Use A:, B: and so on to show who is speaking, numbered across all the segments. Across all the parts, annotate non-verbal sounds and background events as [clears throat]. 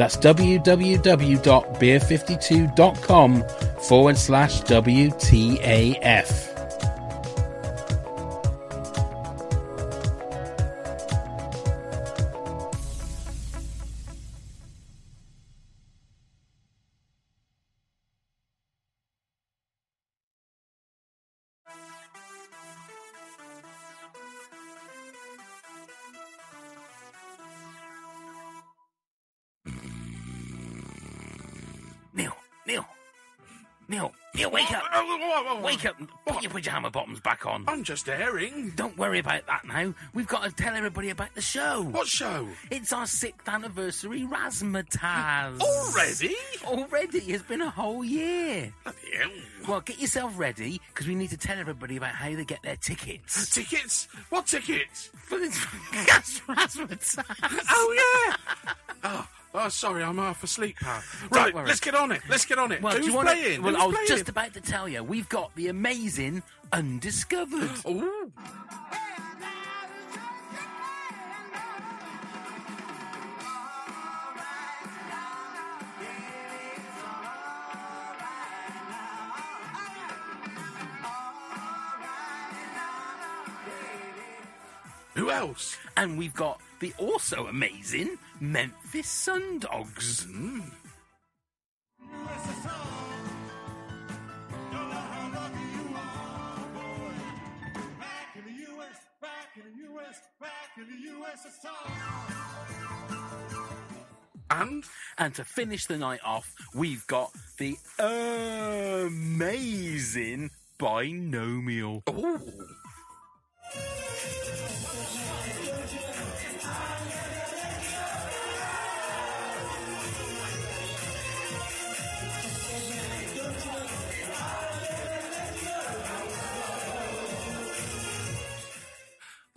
A: That's www.beer52.com forward slash WTAF.
B: Neil, wake up! Wake up! Put your pajama bottoms back on.
C: I'm just airing.
B: Don't worry about that now. We've got to tell everybody about the show.
C: What show?
B: It's our sixth anniversary Razzmatazz.
C: Already?
B: Already? It's been a whole year. Well, get yourself ready because we need to tell everybody about how they get their tickets. [gasps]
C: Tickets? What tickets? [laughs]
B: For this Razzmatazz.
C: Oh, yeah. [laughs] oh, oh, sorry, I'm half asleep, pal. [sighs] Right,
B: worry.
C: let's get on it. Let's get on it.
B: Well,
C: Who's
B: do you wanna-
C: playing?
B: Well,
C: Who's
B: I was
C: playing?
B: just about to tell you. We've got the amazing Undiscovered. [gasps]
C: Ooh. Who else?
B: And we've got the also amazing Memphis Sundogs. Hmm.
C: And
B: And to finish the night off, we've got the amazing Binomial.
C: ooh.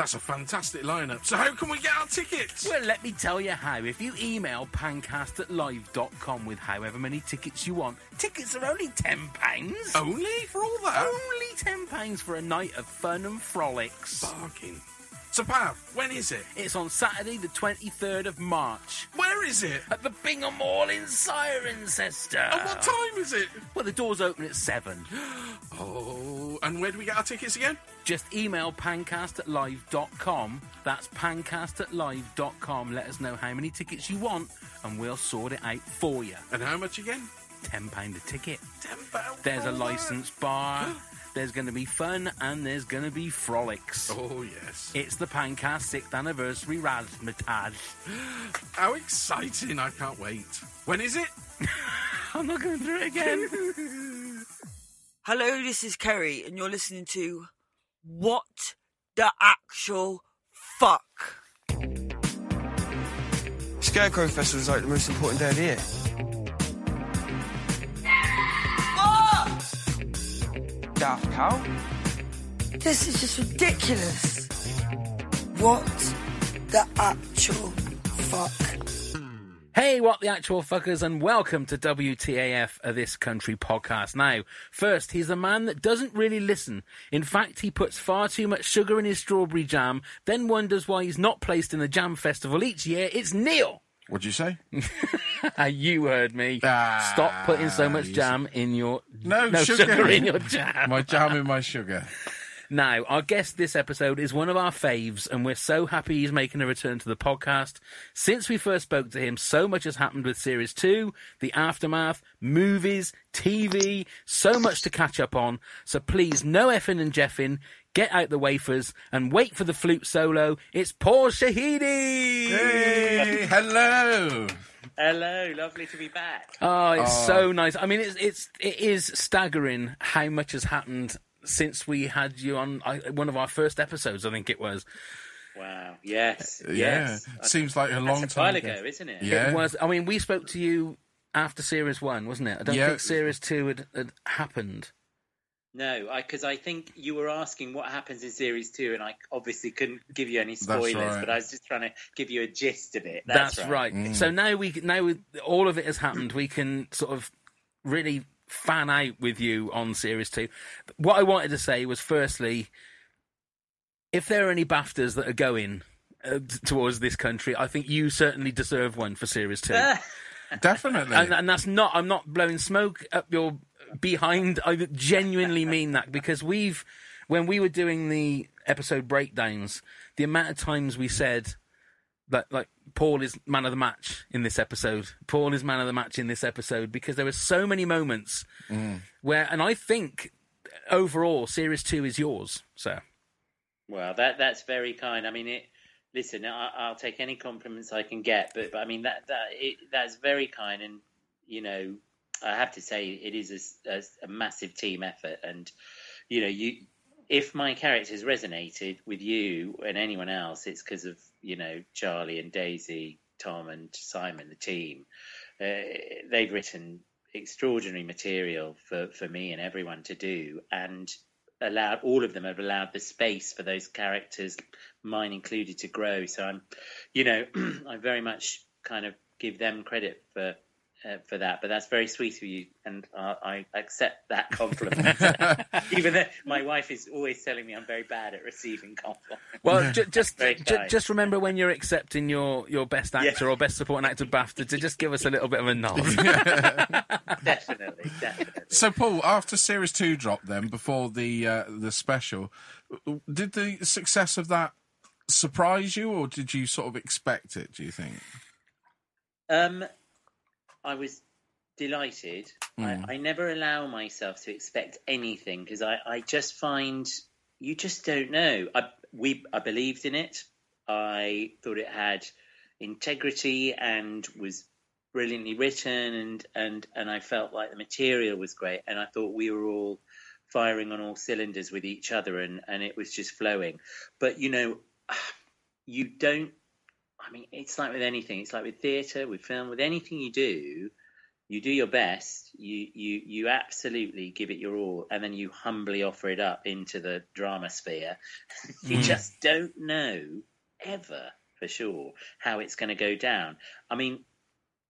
C: That's a fantastic lineup. So how can we get our tickets?
B: Well, let me tell you how. If you email pancast at live.com with however many tickets you want, tickets are only £10.
C: Only for all that?
B: Only £10 for a night of fun and frolics.
C: Bargain. So, Pav, when is it?
B: It's on Saturday, the 23rd of March,
C: Where is it?
B: at the Bingham Hall in Cirencester.
C: And what time is it?
B: Well, the doors open at 7. [gasps]
C: Oh, and where do we get our tickets again?
B: Just email pancast at live.com. That's pancast at live.com. Let us know how many tickets you want, and we'll sort it out for you.
C: And how much again?
B: £10 a ticket.
C: Ten pounds.
B: There's a licensed bar. [gasps] There's going to be fun and there's going to be frolics.
C: Oh yes.
B: It's the Pancast 6th anniversary Razzmatazz. [gasps]
C: How exciting! I can't wait. When is it? [laughs]
B: I'm not going through it again. [laughs]
D: Hello, this is Kerry, and you're listening to What the Actual Fuck?
E: Scarecrow Festival is like the most important day of the year. Daft Cow?
D: This is just ridiculous. What the actual fuck?
B: Hey, what the actual fuckers, and welcome to WTAF, a uh, This Country podcast. Now, first, he's a man that doesn't really listen. In fact, he puts far too much sugar in his strawberry jam, then wonders why he's not placed in the jam festival each year. It's Neil.
F: What'd you say? [laughs]
B: you heard me.
F: Ah,
B: Stop putting so much
F: you
B: jam in your
F: No,
B: sugar.
F: sugar.
B: in your jam.
F: My jam in my [laughs] sugar.
B: Now, our guest this episode is one of our faves, and we're so happy he's making a return to the podcast. Since we first spoke to him, so much has happened with Series 2, the aftermath, movies, TV, so much to catch up on. So please, no effing and jeffing, get out the wafers, and wait for the flute solo. It's Paul Chahidi!
C: Hey, hello.
F: Hello, lovely to be back.
B: Oh, it's
C: Oh.
B: so nice. I mean, it's it's it is staggering how much has happened since we had you on I, one of our first episodes. I think it was.
F: Wow. Yes.
C: Yeah,
F: Yes.
C: seems like a
F: That's
C: long
F: a
C: time ago.
F: ago, isn't it?
C: Yeah.
B: It was. I mean, we spoke to you after Series One, wasn't it? I don't
C: Yeah.
B: think Series Two had, had happened.
F: No, because I, think you were asking what happens in series two, and I obviously couldn't give you any spoilers,
C: right.
F: but I was just trying to give you a gist of it.
B: That's,
F: That's,
B: right.
C: Mm.
B: So now we now we, all of it has happened. We can sort of really fan out with you on Series Two. What I wanted to say was, firstly, if there are any BAFTAs that are going. Uh, towards this country, I think you certainly deserve one for Series Two. [laughs]
C: Definitely.
B: and, and that's not i'm not blowing smoke up your behind i genuinely mean that because we've when we were doing the episode breakdowns the amount of times we said that like paul is man of the match in this episode paul is man of the match in this episode because there were so many moments mm. where and i think overall series 2 is yours sir.
F: Well, that that's very kind. I mean, it. Listen, I, I'll take any compliments I can get, but, but I mean that that it, that's very kind, and you know, I have to say it is a massive team effort, and you know, you if my characters resonated with you and anyone else, it's because of you know Charlie and Daisy, Tom and Simon, the team. Uh, they've written extraordinary material for for me and everyone to do, and allowed all of them have allowed the space for those characters, mine included, to grow. So I'm, you know, [clears throat] I very much kind of give them credit for. Uh, for that, but that's very sweet of you, and uh, I accept that compliment. [laughs] [laughs] Even though my wife is always telling me I'm very bad at receiving compliments.
B: well ju- just ju- just remember when you're accepting your your best actor or best supporting actor BAFTA to just give us a little bit of a nod. [laughs]
F: definitely, definitely.
C: So, Paul, after Series Two dropped, then before the uh, the special, did the success of that surprise you, or did you sort of expect it? Do you think?
F: Um, I was delighted. I, hmm. I never allow myself to expect anything because I, I just find you just don't know. I we I believed in it. I thought it had integrity and was brilliantly written and and and I felt like the material was great and I thought we were all firing on all cylinders with each other and and it was just flowing. But you know, [sighs] you don't I mean, it's like with anything. It's like with theatre, with film, with anything you do. You do your best. You you you absolutely give it your all, and then you humbly offer it up into the drama sphere. [laughs] you mm. just don't know ever for sure how it's going to go down. I mean,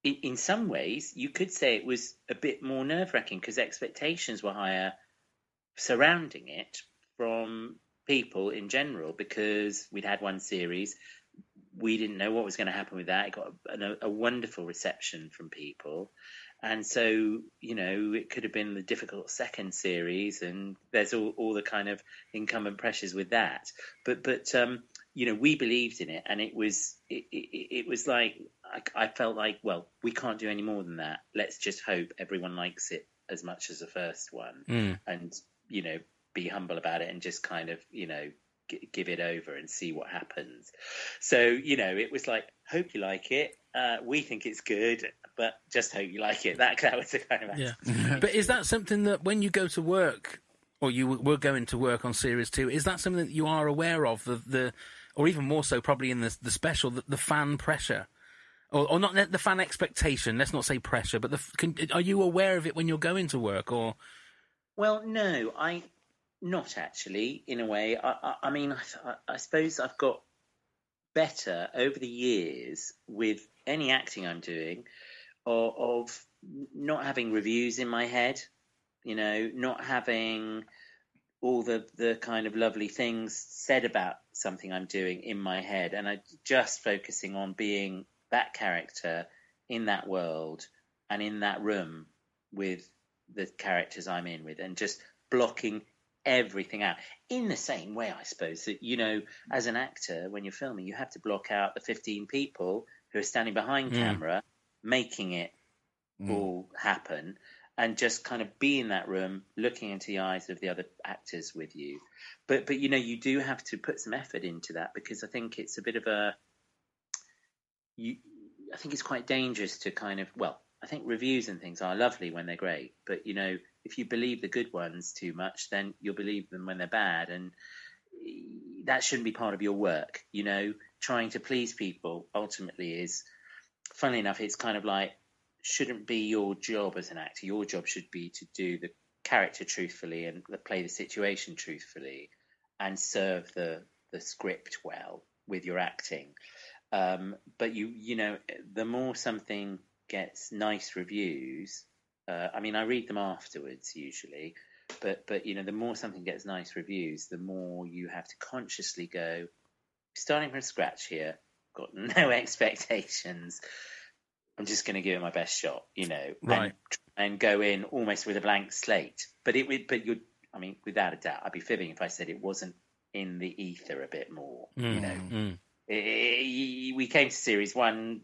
F: in, in some ways, you could say it was a bit more nerve wracking because expectations were higher surrounding it from people in general because we'd had one series we didn't know what was going to happen with that. It got a, a, wonderful reception from people. And so, you know, it could have been the difficult second series, and there's all, all the kind of incumbent pressures with that. But, but um, you know, we believed in it, and it was, it, it, it was like, I, I felt like, well, we can't do any more than that. Let's just hope everyone likes it as much as the first one,
B: Mm.
F: and you know, be humble about it, and just kind of, you know, g- give it over and see what happens. So, you know, it was like, hope you like it. Uh, we think it's good, but just hope you like it. That, [laughs] that was the kind of
B: Yeah. but is that something that when you go to work, or you were going to work on series two, is that something that you are aware of? The, the or even more so, probably in the the special, the, the fan pressure, or, or not the fan expectation. Let's not say pressure, but the can, are you aware of it when you're going to work? Or
F: Well, no, I not actually. In a way, I, I, I mean, I, I suppose I've got better over the years with any acting I'm doing, of, of not having reviews in my head. You know, not having all the the kind of lovely things said about something I'm doing in my head, and I just focusing on being that character in that world and in that room with the characters I'm in with, and just blocking everything out. In the same way, I suppose that you know, as an actor, when you're filming, you have to block out the 15 people who are standing behind
B: Mm.
F: camera, making it all happen, and just kind of be in that room, looking into the eyes of the other actors with you. But but you know, you do have to put some effort into that because I think it's a bit of a you. I think it's quite dangerous to kind of well. I think reviews and things are lovely when they're great, but you know, if you believe the good ones too much, then you'll believe them when they're bad, and that shouldn't be part of your work. You know, trying to please people ultimately is, funnily enough, it's kind of like shouldn't be your job as an actor. Your job should be to do the character truthfully and play the situation truthfully, and serve the the script well with your acting. Um, but you you know, the more something gets nice reviews, uh, I mean, I read them afterwards usually, but but you know, the more something gets nice reviews, the more you have to consciously go, starting from scratch here, got [laughs] no expectations. I'm just going to give it my best shot, you know,
B: Right.
F: and, and go in almost with a blank slate. But it would, but you, I mean, without a doubt, I'd be fibbing if I said it wasn't in the ether a bit more, you know.
B: Mm.
F: Eh, we came to series one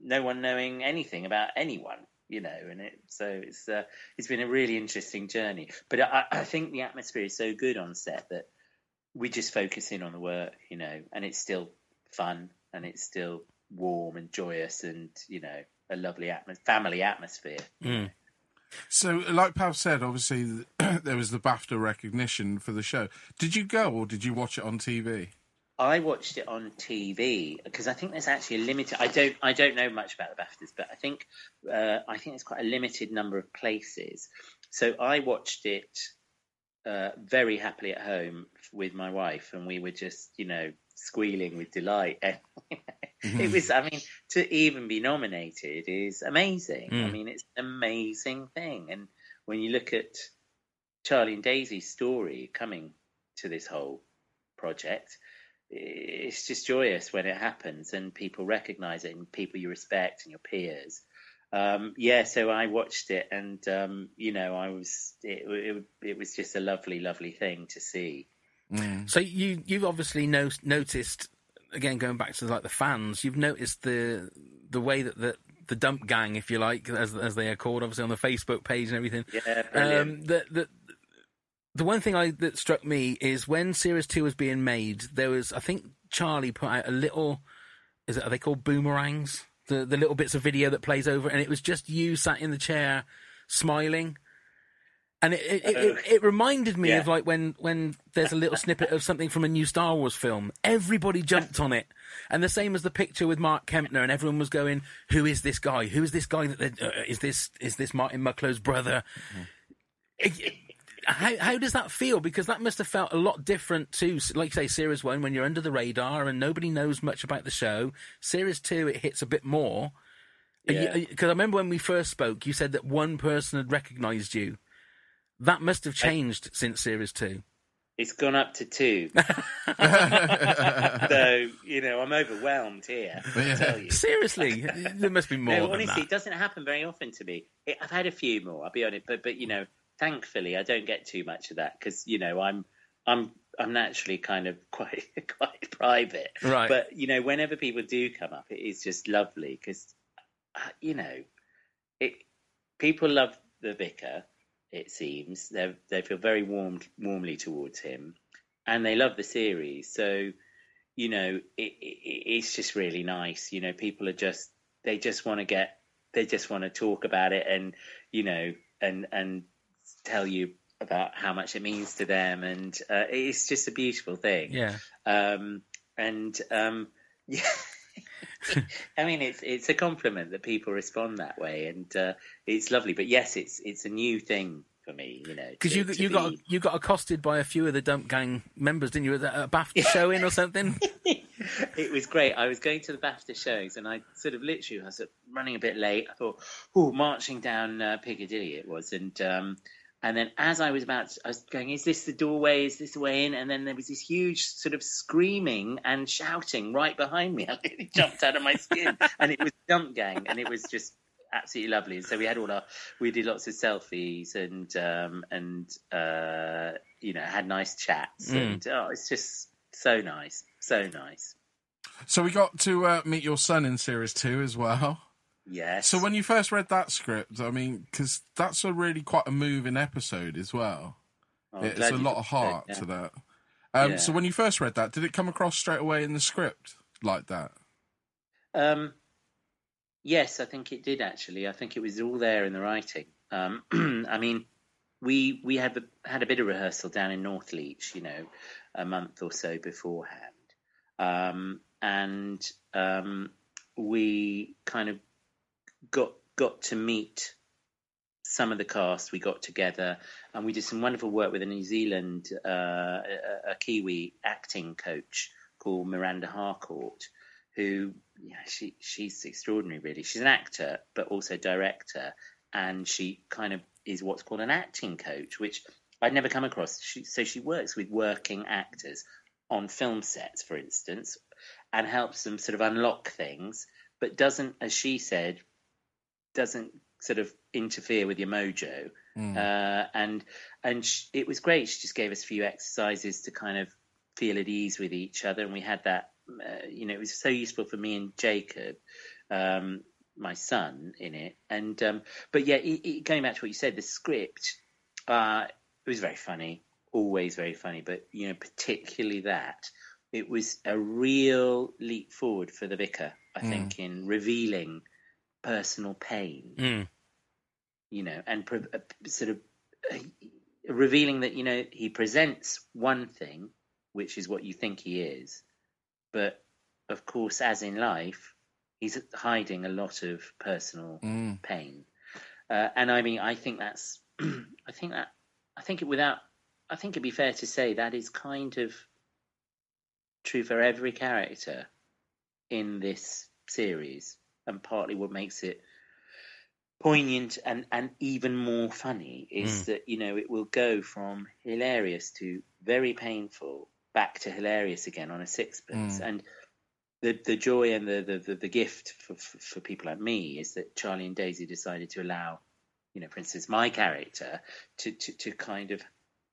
F: no one knowing anything about anyone, you know, and it so it's uh, it's been a really interesting journey. But I, I think the atmosphere is so good on set that we just focus in on the work, you know, and it's still fun and it's still warm and joyous and you know a lovely family atmosphere.
B: Mm.
C: So, like Pav said, obviously [clears throat] there was the BAFTA recognition for the show. Did you go or did you watch it on TV?
F: I watched it on TV because I think there's actually a limited. I don't. I don't know much about the Baftas, but I think. Uh, I think there's quite a limited number of places. So I watched it uh, very happily at home with my wife, and we were just, you know, squealing with delight. [laughs] it was. I mean, to even be nominated is amazing. I
B: Mm.
F: mean, it's an amazing thing, and when you look at Charlie and Daisy's story coming to this whole project it's just joyous when it happens and people recognize it and people you respect and your peers. Um, yeah, so I watched it and um, you know I was it, it, it was just a lovely, lovely thing to see.
B: So you you've obviously no, noticed again going back to like the fans. You've noticed the the way that the the dump gang, if you like, as as they are called, obviously on the Facebook page and everything.
F: Yeah, brilliant.
B: Um, the, the the one thing I that struck me is when Series Two was being made, there was I think Charlie put out a little. Is it are they called boomerangs? The the little bits of video that plays over, and it was just you sat in the chair, smiling. And it it, it, it, it reminded me
F: Yeah.
B: of like when, when there's a little snippet of something from a new Star Wars film. Everybody jumped on it, and the same as the picture with Mark Kempner, and everyone was going, "Who is this guy? Who is this guy? That uh, is this is this Martin Mucklow's brother?" It- it- how how does that feel? Because that must have felt a lot different to, like you say, Series One when you're under the radar and nobody knows much about the show. Series Two, it hits a bit more.
F: Yeah.
B: Uh, because I remember when we first spoke, you said that one person had recognised you. That must have changed since Series Two.
F: It's gone up to two. [laughs] so you know I'm overwhelmed here. I tell you.
B: Seriously, [laughs] there must be more
F: no,
B: than
F: honestly, it doesn't happen very often to me. I've had a few more. I'll be honest, but but you know, thankfully, I don't get too much of that because you know I'm I'm I'm naturally kind of [laughs] quite quite private.
B: Right.
F: But you know, whenever people do come up, it is just lovely because uh, you know, it people love the vicar. It seems they they feel very warm warmly towards him, and they love the series. So you know, it, it, it's just really nice. You know, people are just they just want to get they just want to talk about it and you know and and tell you about how much it means to them and uh, it's just a beautiful thing
B: Yeah.
F: um and um [laughs] yeah I mean, it's it's a compliment that people respond that way, and uh, it's lovely. But yes, it's it's a new thing for me, you know.
B: Because you you got you got accosted by a few of the Dump Gang members, didn't you? At a BAFTA showing or something? [laughs]
F: it was great. I was going to the BAFTA shows, and I sort of literally I was running a bit late. I thought, oh, marching down uh, Piccadilly it was, and um, and then as I was about, to, I was going, is this the doorway? Is this the way in? And then there was this huge sort of screaming and shouting right behind me. [laughs] I nearly jumped out of my skin, [laughs] and it was Dump Gang, and it was just absolutely lovely. And so we had all our, we did lots of selfies and um, and uh, you know had nice chats,
B: Mm.
F: and oh, it's just so nice, so nice.
C: So we got to uh, meet your son in series two as well.
F: Yes.
C: So when you first read that script, I mean, because that's a really quite a moving episode as well.
F: Oh,
C: it's a lot of heart
F: yeah.
C: to that. Um,
F: Yeah.
C: So when you first read that, did it come across straight away in the script like that?
F: Um, yes, I think it did actually. I think it was all there in the writing. Um, [clears throat] I mean, we we had a, had a bit of rehearsal down in Northleach, you know, a month or so beforehand, um, and um, we kind of got got to meet some of the cast. We got together and we did some wonderful work with a New Zealand, uh, a, a Kiwi acting coach called Miranda Harcourt, who yeah, she she's extraordinary. Really, she's an actor but also director, and she kind of is what's called an acting coach, which I'd never come across. She, so she works with working actors on film sets, for instance, and helps them sort of unlock things, but doesn't, as she said, doesn't sort of interfere with your mojo. Uh, and and sh- it was great. She just gave us a few exercises to kind of feel at ease with each other, and we had that. Uh, you know, it was so useful for me and Jacob, um, my son, in it. And um, but yeah, it, it, going back to what you said, the script, uh, it was very funny, always very funny. But you know, particularly that it was a real leap forward for the vicar. I think in revealing personal pain
B: Mm.
F: you know, and pre- uh, sort of uh, revealing that you know he presents one thing, which is what you think he is, but of course, as in life, he's hiding a lot of personal
C: Mm.
F: pain. Uh, and I mean, I think that's, [clears throat] I think that, I think it without, I think it'd be fair to say that is kind of true for every character in this series, and partly what makes it poignant and, and even more funny is that you know it will go from hilarious to very painful back to hilarious again on a sixpence. And the the joy and the the, the, the gift for, for for people like me is that Charlie and Daisy decided to allow you know for instance my character to to, to kind of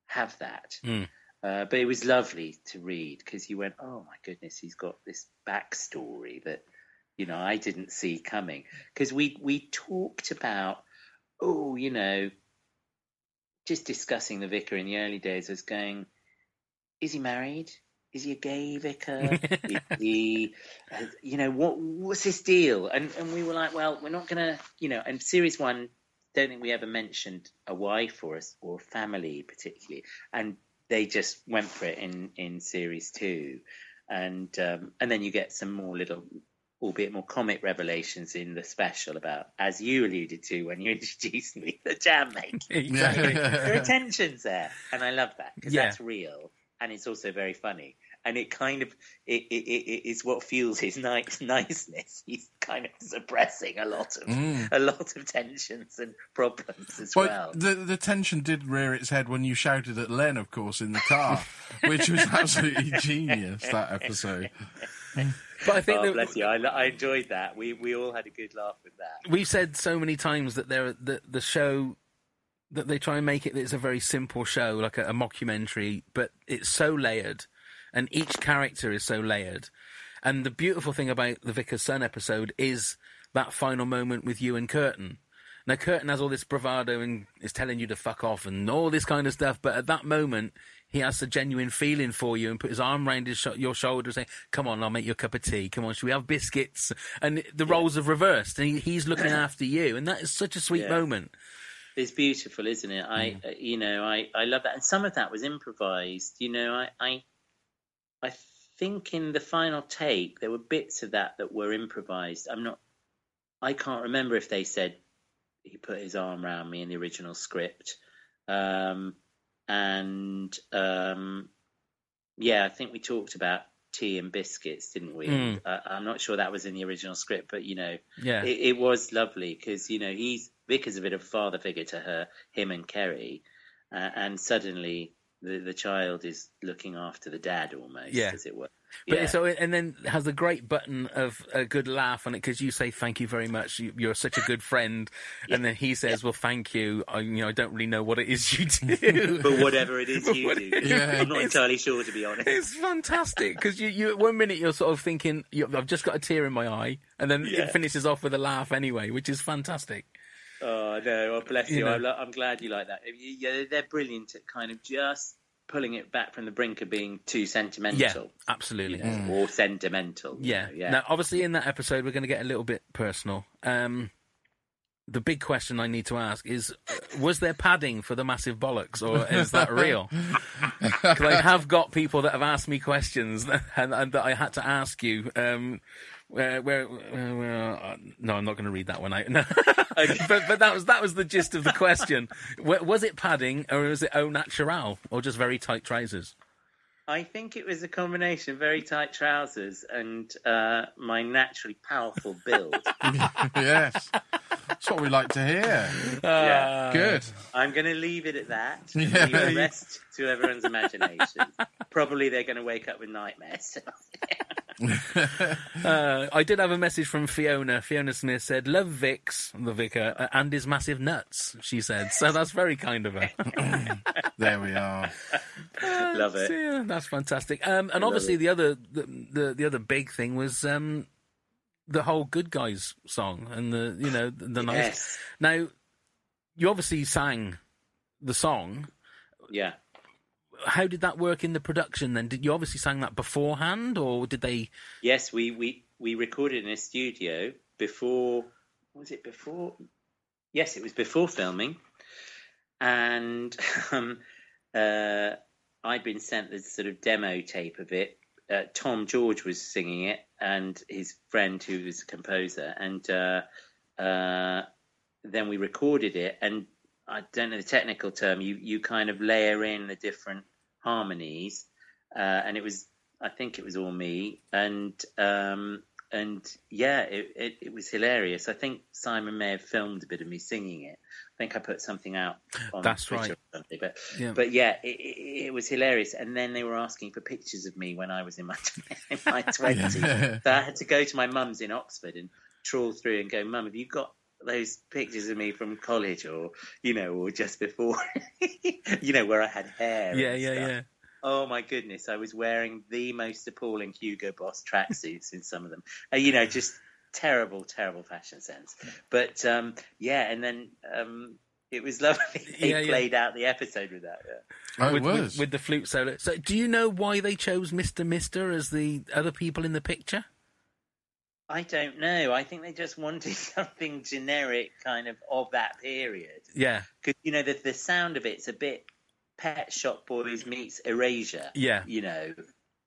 F: have that.
B: Mm.
F: uh, but it was lovely to read because you went oh my goodness he's got this backstory that you know I didn't see coming. Because we we talked about oh you know just discussing the vicar in the early days as going is he married? Is he a gay vicar? Is [laughs] he uh, you know what what's his deal? And and we were like well we're not gonna you know and series one don't think we ever mentioned a wife or a, or family particularly. And they just went for it in in series two. And um, and then you get some more little albeit more comic revelations in the special about as you alluded to when you [laughs] introduced me the jam making [laughs]
B: Exactly. [laughs]
F: there are tensions there, and I love that because
B: Yeah.
F: that's real, and it's also very funny, and it kind of it, it, it, is what fuels his nice niceness. He's kind of suppressing a lot of mm. a lot of tensions and problems as
C: Well,
F: well.
C: the the tension did rear its head when you shouted at Len, of course, in the car, which was absolutely genius. That episode. [laughs]
B: But I think
F: Oh,
B: that
F: bless you! I, I enjoyed that. We we all had a good laugh with that.
B: we've said so many times that there the the show that they try and make it that it's a very simple show, like a, a mockumentary, but it's so layered, and each character is so layered. And the beautiful thing about the Vicar's Son episode is that final moment with you and Kurtan. Now Kurtan has all this bravado and is telling you to fuck off and all this kind of stuff, but at that moment he has a genuine feeling for you and put his arm around his sh- your shoulder and say, "Come on, I'll make you a cup of tea. Come on, should we have biscuits?" And the roles have reversed, and he, he's looking after you, and that is such a sweet
F: Yeah.
B: moment.
F: It's beautiful, isn't it? I,
B: Mm.
F: uh, you know, I, I love that, and some of that was improvised. You know, I, I, I think in the final take there were bits of that that were improvised. I'm not, I can't remember if they said he put his arm around me in the original script, um, and um, yeah, I think we talked about tea and biscuits, didn't we?
B: Mm.
F: Uh, I'm not sure that was in the original script, but you know,
B: Yeah,
F: it, it was lovely because you know he's Vic is a bit of a father figure to her, him and Kerry, uh, and suddenly the the child is looking after the dad almost,
B: Yeah.
F: as it were.
B: But
F: Yeah.
B: so and then has a great button of a good laugh on it because you say thank you very much. You, you're such a good friend, [laughs] and then he says, "Well, thank you. I, you know, I don't really know what it is you [laughs] do."
F: But whatever it is you do,
C: Yeah.
F: I'm not entirely sure to be honest.
B: It's fantastic because you, you, one minute you're sort of thinking, I've just got a tear in my eye, and then
F: Yeah.
B: it finishes off with a laugh anyway, which is fantastic.
F: Oh no! Oh, bless
B: You
F: you.
B: know.
F: I'm, I'm glad you like that. Yeah, they're brilliant at kind of just pulling it back from the brink of being too sentimental.
B: Yeah, absolutely.
F: you know, or sentimental. you
B: Yeah.
F: know, yeah.
B: Now, obviously, in that episode, we're going to get a little bit personal. Um, the big question I need to ask is: uh, Was there padding for the massive bollocks, or is that real? [laughs] Because I have got people that have asked me questions, [laughs] and, and that I had to ask you. Um, where, where, where, where- uh, no, I'm not going to read that one out. [laughs] No. but but that was that was the gist of the question. Was it padding, or was it au natural, or just very tight trousers?
F: I think it was a combination of very tight trousers and uh, my naturally powerful build. [laughs]
C: yes. That's what we like to hear.
F: yeah.
C: Good.
F: I'm going to leave it at that.
C: Yeah. [laughs]
F: Leave the rest to everyone's imagination. Probably they're going to wake up with nightmares. [laughs]
B: Uh, I did have a message from Fiona. Fiona Smith said, "Love Vix, the vicar, uh, and his massive nuts." She said, so that's very kind of her. [laughs]
C: There we are. [laughs]
F: Love it.
B: Yeah, that's fantastic. Um, and obviously, the other the, the the other big thing was um, the whole "Good Guys" song and the you know the, the nice. Now, you obviously sang the song.
F: Yeah.
B: How did that work in the production? Then did you obviously sang that beforehand, or did they?
F: Yes, we, we, we recorded in a studio before. Was it before? Yes, it was before filming, and [laughs] um, uh, I'd been sent the sort of demo tape of it. Uh, Tom George was singing it, and his friend who was a composer, and uh, uh, then we recorded it. And I don't know the technical term. You you kind of layer in the different harmonies, uh, and it was I think it was all me, and um, and yeah, it, it, it was hilarious. I think Simon may have filmed a bit of me singing it. I think I put something out on
B: That's
F: Twitter
B: right.
F: or something, but
B: Yeah.
F: but yeah, it, it, it was hilarious. And then they were asking for pictures of me when I was in my [laughs] in my [laughs] twenties. so I had to go to my mum's in Oxford and trawl through and go, Mum, have you got those pictures of me from college or you know or just before [laughs] you know where I had hair
B: Yeah, yeah,
F: stuff.
B: yeah.
F: Oh my goodness, I was wearing the most appalling Hugo Boss tracksuits in some of them. Uh, you know, just terrible, terrible fashion sense. But um, yeah, and then um, it was [laughs] lovely. They
B: Yeah, yeah.
F: played out the episode with that. Yeah.
C: Oh,
B: with,
C: was.
B: with, with the flute solo. So, do you know why they chose Mister Mister as the other people in the picture?
F: I don't know. I think they just wanted [laughs] something generic, kind of of that period.
B: Yeah,
F: Because you know the the sound of it's a bit Pet Shop Boys meets Erasure.
B: Yeah.
F: you know,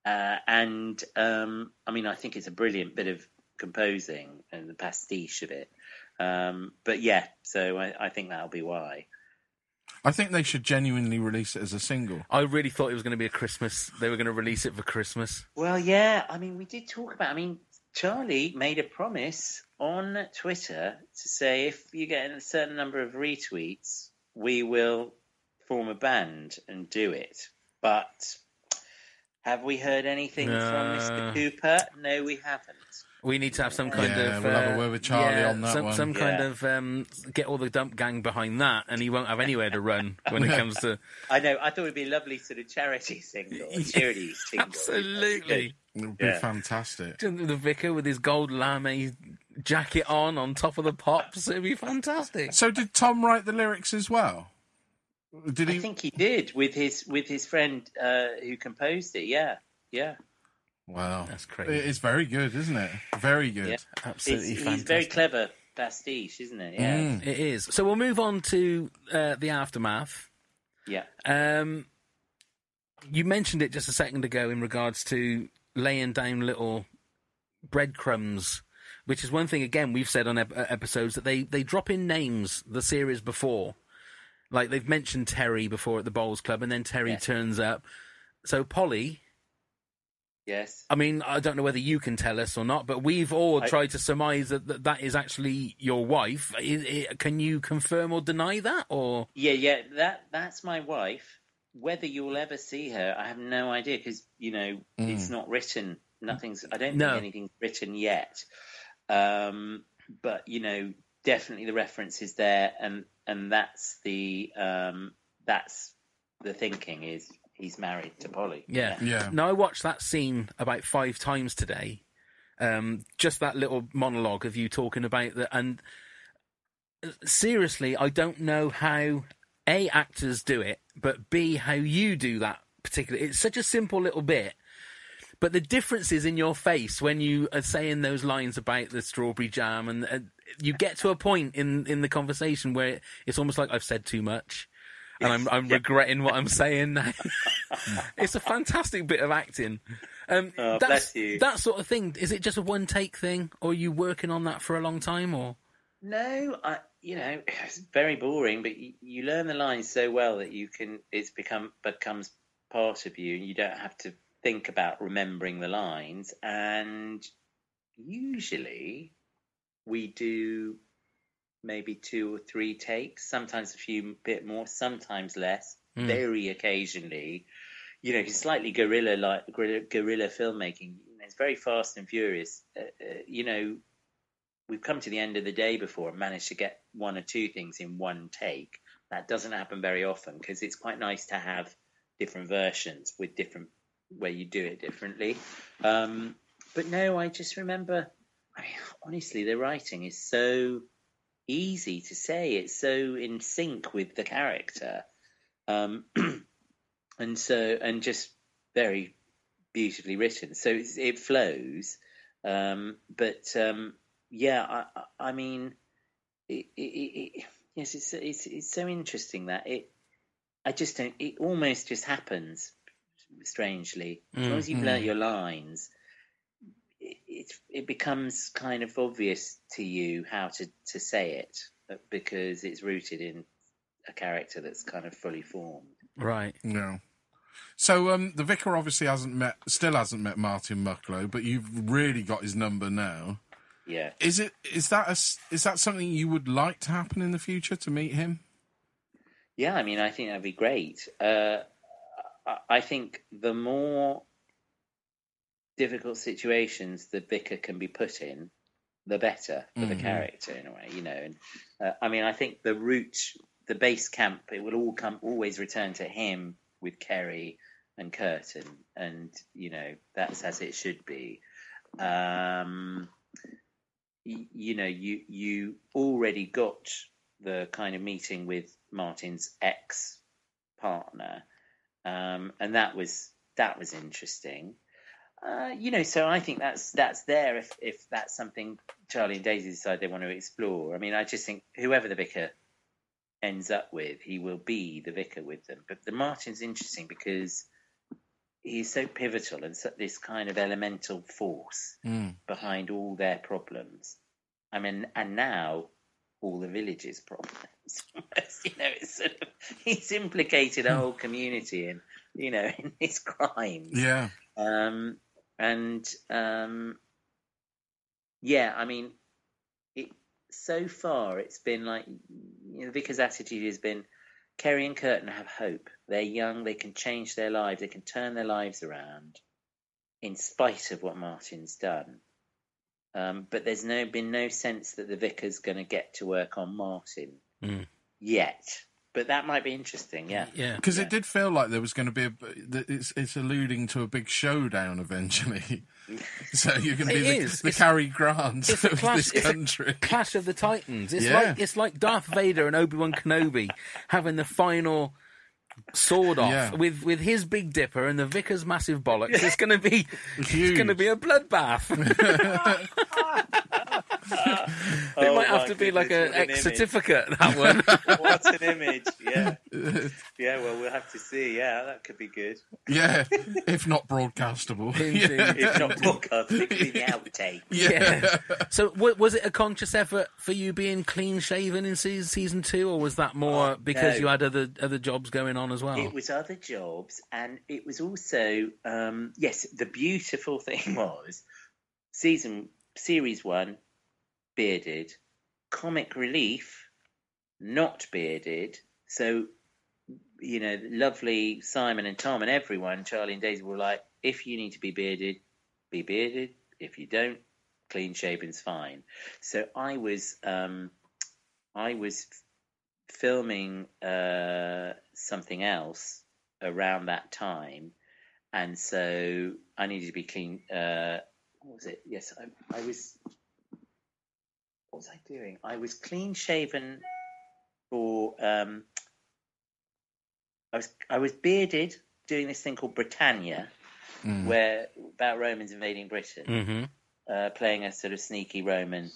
F: uh, and um, I mean I think it's a brilliant bit of composing and the pastiche of it. Um, but yeah, so I, I think that'll be why.
C: I think they should genuinely release it as a single.
B: I really thought it was going to be a Christmas. They were going to release it for Christmas.
F: Well, yeah, I mean we did talk about. I mean Charlie made a promise on Twitter to say if you get a certain number of retweets, we will form a band and do it. But have we heard anything from
B: Uh.
F: Mr. Cooper? No, we haven't.
B: We need to have some kind
C: Yeah,
B: of.
C: we'll have a
B: uh,
C: word with Charlie
B: yeah,
C: on that
B: some,
C: one.
B: Some kind
F: Yeah.
B: of um, get all the dump gang behind that, and he won't have anywhere to run when it comes to. [laughs]
F: I know. I thought it'd be a lovely sort of charity single, a [laughs] charity single.
B: Absolutely.
C: It would be
F: Yeah.
C: fantastic.
B: The vicar with his gold lame jacket on, on top of the pops. It'd be fantastic.
C: So, did Tom write the lyrics as well? Did he?
F: I
C: he?
F: think he did with his with his friend uh, who composed it. Yeah, yeah.
C: Wow,
B: That's crazy.
C: It is very good, isn't it? Very good.
F: Yeah.
B: Absolutely
F: It's, he's
B: fantastic.
F: very clever pastiche, isn't it? Yeah,
C: Mm.
B: It is. So we'll move on to uh, the aftermath.
F: yeah.
B: Um, you mentioned it just a second ago in regards to laying down little breadcrumbs, which is one thing again we've said on ep- uh, episodes that they they drop in names the series before, like they've mentioned Terry before at the Bowls Club, and then Terry
F: Yeah.
B: turns up. So Polly,
F: Yes.
B: I mean, I don't know whether you can tell us or not, but we've all
F: I-
B: tried to surmise that, that that is actually your wife. Can you confirm or deny that, or
F: Yeah, yeah. That that's my wife. whether you'll ever see her, I have no idea because you know it's not written. Nothing's. I don't
B: No.
F: think anything's written yet. Um, but you know, definitely the reference is there, and and that's the um, that's the thinking is he's married to Polly.
B: Yeah.
C: Yeah.
B: Now I watched that scene about five times today. Um, just that little monologue of you talking about that, and uh, seriously, I don't know how a actors do it, but b how you do that particular. It's such a simple little bit, but the differences in your face when you are saying those lines about the strawberry jam, and, and you get to a point in in the conversation where it's almost like I've said too much. And I'm I'm [laughs] regretting what I'm saying now. [laughs] it's a fantastic bit of acting. Um,
F: Oh,
B: that's,
F: bless you.
B: That sort of thing. Is it just a one take thing, or are you working on that for a long time? Or
F: No, I you know [sighs] it's very boring, but you, you learn the lines so well that you can it's become becomes part of you, and you don't have to think about remembering the lines. And usually, we do maybe two or three takes, sometimes a few bit more, sometimes less.
B: Mm.
F: Very occasionally, you know, it's slightly guerrilla like guerrilla, guerrilla filmmaking. It's very fast and furious. Uh, uh, you know, we've come to the end of the day before and managed to get one or two things in one take. That doesn't happen very often because it's quite nice to have different versions with different where you do it differently. Um, but no, I just remember. I mean, honestly, the writing is so easy to say. It's so in sync with the character, um, [clears throat] and so and just very beautifully written. So it's, it flows. Um, but um, yeah, I, I- mean, it, it, it, yes, it's, it's it's so interesting that it. I just don't. It almost just happens. Strangely, as long as you've learnt your lines, it, it it becomes kind of obvious to you how to to say it uh, because it's rooted in a character that's kind of fully formed.
B: right?
C: No. So um, the vicar obviously hasn't met, still hasn't met Martin Mucklow, but you've really got his number now.
F: Yeah.
C: Is it? Is that a, s- Is that something you would like to happen in the future to meet him?
F: Yeah, I mean, I think that'd be great. Uh, I, I think the more difficult situations the vicar can be put in, the better for the character in a way, you know. And uh, I mean, I think the root, the base camp, it will all come always return to him with Kerry and Kurtan, and you know that's as it should be. Um, y- you know, you you already got the kind of meeting with Martin's ex partner, um, and that was that was interesting. Uh, you know, so I think that's that's there if if that's something Charlie and Daisy decide they want to explore. I mean, I just think whoever the vicar ends up with, he will be the vicar with them. But the Martin's interesting because he's so pivotal and so, this kind of elemental force behind all their problems. I mean, and now all the village's problems. [laughs] you know, it's sort of, he's implicated a whole community in, you know, [laughs] in his crimes.
C: Yeah.
F: Um, and um, yeah, I mean, it so far it's been like you know, the vicar's attitude has been Kerry and Kurtan have hope. They're young, they can change their lives, they can turn their lives around, in spite of what Martin's done. Um, but there's no been no sense that the vicar's going to get to work on Martin
B: Mm.
F: yet. But that might be interesting. Yeah.
B: Yeah.
C: Because it did feel like there was going to be a. It's it's alluding to a big showdown eventually. [laughs] so you're going to be the,
B: is.
C: the Cary Grant
B: It's [laughs] a
C: of
B: clash,
C: this
B: it's a
C: country.
B: clash of the Titans. It's
C: Yeah.
B: like it's like Darth Vader and Obi Wan Kenobi having the final sword off
C: Yeah.
B: with with his Big Dipper and the Vicar's massive bollocks. It's [laughs] going to be it's going to be a bloodbath. [laughs] it
F: Oh
B: might have
F: my
B: to be like
F: goodness,
B: an
F: what an
B: ex certificate. That one. [laughs]
F: what an image! Yeah, [laughs] yeah. Well, we'll have to see. Yeah, that could be good.
C: yeah, if not broadcastable. Yeah.
F: If not podcast, it could be the outtake.
B: Yeah. So w- was it a conscious effort for you being clean shaven in season season two, or was that more
F: Oh,
B: because
F: no.
B: you had other other jobs going on as well?
F: It was other jobs, and it was also um, yes. The beautiful thing was season series one, bearded, comic relief, not bearded. So you know, lovely Simon and Tom and everyone, Charlie and Daisy were like, if you need to be bearded, be bearded. If you don't, clean shaven's fine. So I was, um, I was filming uh, something else around that time, and so I needed to be clean. Uh, what was it? Yes, I, I was. What was I doing? I was clean shaven for. Um, I was I was bearded doing this thing called Britannia, where about Romans invading Britain,
B: Mm-hmm.
F: uh, playing a sort of sneaky Roman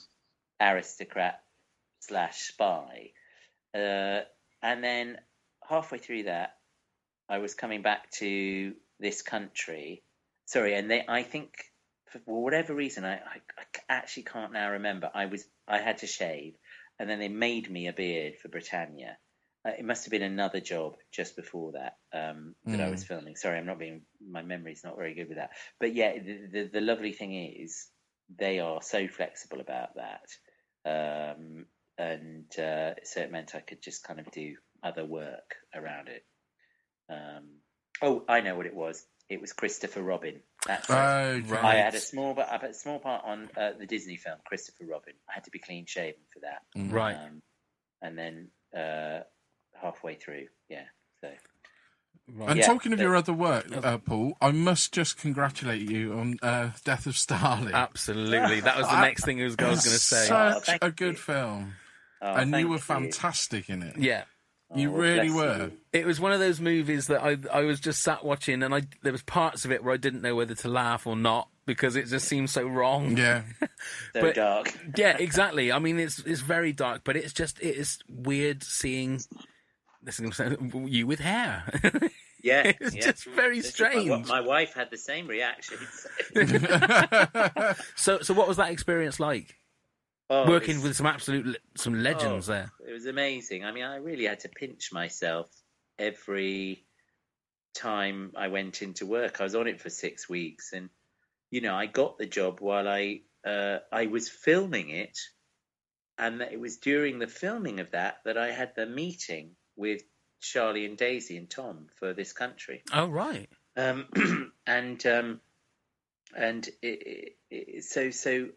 F: aristocrat slash spy. Uh, and then halfway through that, I was coming back to this country. Sorry, and they, I think, for whatever reason, I, I, I actually can't now remember. I was, I had to shave, and then they made me a beard for Britannia. Uh, it must have been another job just before that um, that I was filming. Sorry, I'm not being. My memory's not very good with that. But yeah, the, the, the lovely thing is they are so flexible about that, um, and uh, so it meant I could just kind of do other work around it. Um, oh, I know what it was. It was Christopher Robin. That's it.
C: Okay.
F: I had a small, but I had a small part on uh, the Disney film Christopher Robin. I had to be clean shaven for that.
B: Right.
F: Um, and then uh, halfway through, yeah. So
C: And
F: Yeah,
C: talking of
F: so-
C: your other work, uh, Paul, I must just congratulate you on uh, Death of Stalin.
B: Absolutely. That was the [laughs] next thing I was, was going to say.
F: Oh,
C: Such
F: thank
C: a
F: you.
C: good film.
F: oh,
C: and you were fantastic in it.
B: Yeah.
C: You
F: Oh,
C: really were.
F: you.
B: It was one of those movies that I I was just sat watching, and I there was parts of it where I didn't know whether to laugh or not because it just seemed so wrong.
C: Yeah. [laughs]
F: So
B: But-
F: dark. [laughs]
B: Yeah, exactly. I mean, it's it's very dark, but it's just it is weird seeing this is gonna you with hair. [laughs]
F: Yeah,
B: it's
F: yeah.
B: just very
F: This is my-
B: strange.
F: My, wife had the same reaction.
B: So so what was that experience like?
F: Oh,
B: Working
F: it's-
B: with some absolute le- some legends
F: Oh,
B: there.
F: It was amazing. I mean, I really had to pinch myself every time I went into work. I was on it for six weeks, and you know, I got the job while I uh, I was filming it, and it was during the filming of that that I had the meeting with Charlie and Daisy and Tom for this country.
B: Oh right.
F: Um, [clears throat] and um, and it, it, it, so so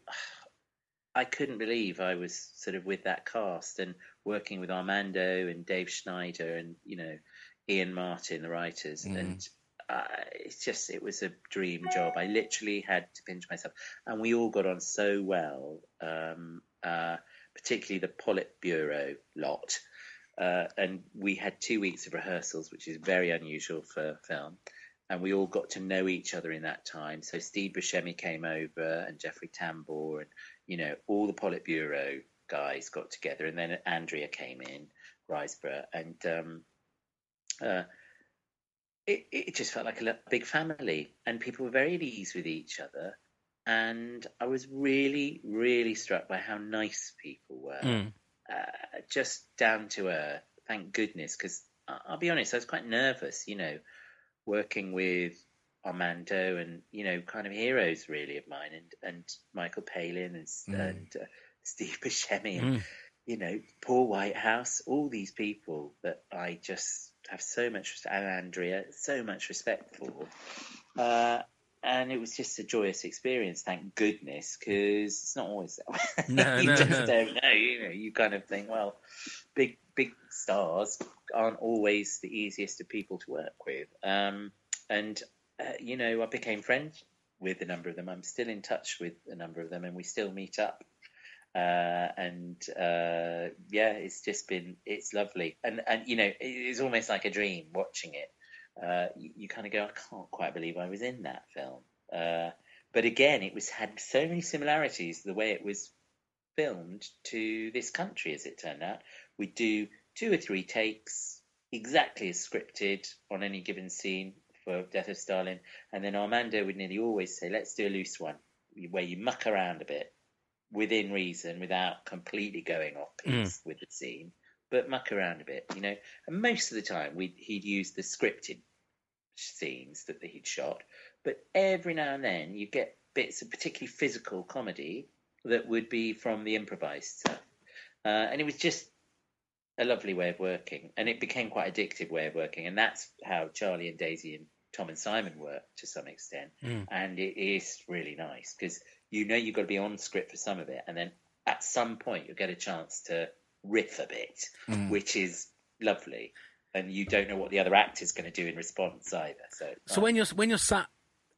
F: I couldn't believe I was sort of with that cast and working with Armando and Dave Schneider and you know Ian Martin, the writers, and uh, it's just it was a dream job. I literally had to pinch myself, and we all got on so well. Um, uh, particularly the Politburo lot. Uh, and we had two weeks of rehearsals, which is very unusual for film. And we all got to know each other in that time. So Steve Buscemi came over, and Jeffrey Tambor, and you know all the Politburo guys got together, and then Andrea came in, Riseborough, and um, uh, it, it just felt like a big family, and people were very at ease with each other. And I was really, really struck by how nice people were
B: Mm.
F: uh, just down to earth. Thank goodness, because I'll be honest, I was quite nervous, you know, working with Armando and you know, kind of heroes really of mine, and and Michael Palin and and uh, Steve Buscemi, and
B: Mm.
F: you know, Paul Whitehouse, all these people that I just have so much and Andrea, so much respect for. Uh, and it was just a joyous experience, thank goodness, because it's not always that.
B: No, [laughs]
F: you
B: no,
F: just
B: no.
F: don't know. You know, you kind of think, well, big big stars aren't always the easiest of people to work with. Um, and uh, you know, I became friends with a number of them. I'm still in touch with a number of them, and we still meet up. Uh, and uh, yeah, it's just been it's lovely, and and you know, it- it's almost like a dream watching it. Uh, you, you kind of go, I can't quite believe I was in that film. Uh, but again, it was had so many similarities the way it was filmed to this country, as it turned out. We do two or three takes, exactly as scripted on any given scene for Death of Stalin, and then Armando would nearly always say, "Let's do a loose one, where you muck around a bit, within reason, without completely going off piece with the scene, but muck around a bit, you know." And most of the time, he'd use the scripted scenes that he'd shot, but every now and then you get bits of particularly physical comedy that would be from the improvised stuff. Uh, and it was just a lovely way of working, and it became quite addictive way of working, and that's how Charlie and Daisy and Tom and Simon work to some extent, and it is really nice because you know you've got to be on script for some of it, and then at some point you'll get a chance to riff a bit, which is lovely, and you don't know what the other actor's going to do in response either. So,
B: So when you're when you're sat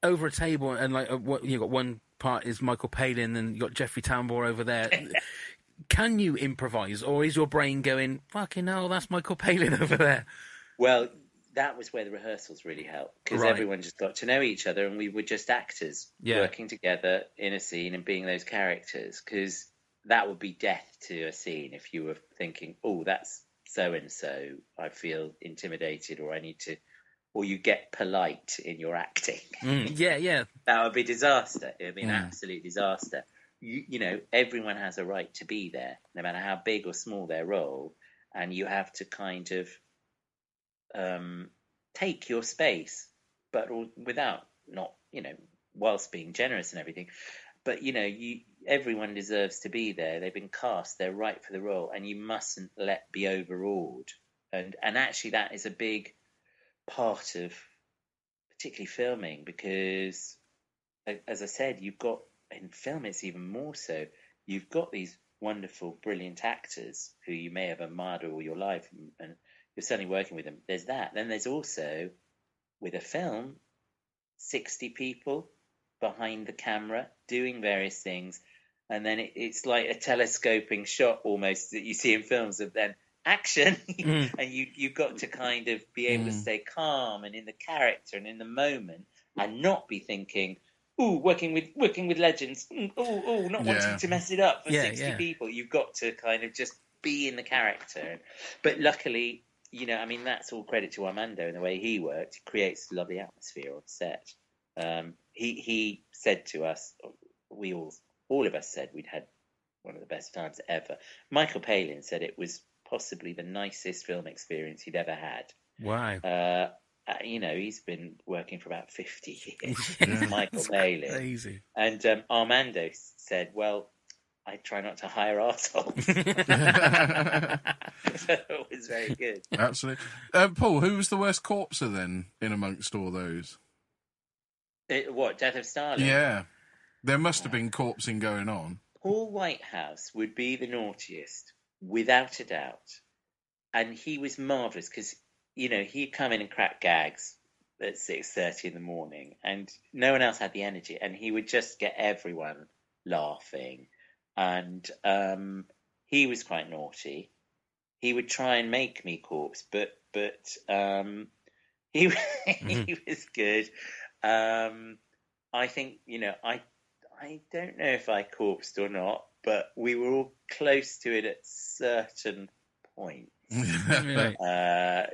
B: over a table and like uh, what you got one part is Michael Palin and you've got Jeffrey Tambor over there. [laughs] Can you improvise, or is your brain going, "Fucking hell, that's Michael Palin over there"?
F: Well, that was where the rehearsals really helped because
B: Right.
F: everyone just got to know each other and we were just actors
B: Yeah.
F: working together in a scene and being those characters because that would be death to a scene if you were thinking, oh, that's so and so. I feel intimidated or I need to, or you get polite in your acting.
B: Mm, [laughs] yeah, yeah,
F: that would be disaster. It would be an
B: Mm.
F: absolute disaster. You, you know, everyone has a right to be there, no matter how big or small their role, and you have to kind of um, take your space, but without not, you know, whilst being generous and everything. But you know, you everyone deserves to be there. They've been cast; they're right for the role, and you mustn't let be overawed. And and actually, that is a big part of particularly filming because as I said, you've got in film it's even more so. You've got these wonderful, brilliant actors who you may have admired all your life, and, and you're certainly working with them. There's that. Then there's also with a film, sixty people behind the camera doing various things, and then it, it's like a telescoping shot almost that you see in films of then action, [laughs] and you you've got to kind of be able to stay calm and in the character and in the moment, and not be thinking. Ooh, working with working with legends. Mm, Ooh, ooh, not
C: Yeah.
F: wanting to mess it up for
B: Yeah,
F: sixty
B: yeah.
F: people. You've got to kind of just be in the character. But luckily, you know, I mean, that's all credit to Armando and the way he worked. He creates a lovely atmosphere on set. Um, he he said to us, we all all of us said we'd had one of the best times ever. Michael Palin said it was possibly the nicest film experience he'd ever had.
B: wow,
F: Uh, uh, you know, he's been working for about 50 years. [laughs] Michael Palin.
B: crazy.
F: And um, Armando said, well, I try not to hire arseholes. [laughs] [laughs] so it was very good.
C: Absolutely. Uh, Paul, who was the worst corpser then in amongst all those?
F: It, what, Death of Stalin?
C: Yeah. There must have been corpsing going on.
F: Paul Whitehouse would be the naughtiest, without a doubt. And he was marvellous because, you know, he'd come in and crack gags at 6.30 in the morning and no one else had the energy and he would just get everyone laughing. And um, he was quite naughty. He would try and make me corpse, but but um, he [laughs] he was good. Um, I think you know I I don't know if I corpsed or not, but we were all close to it at certain points, [laughs]
B: Right.
F: uh,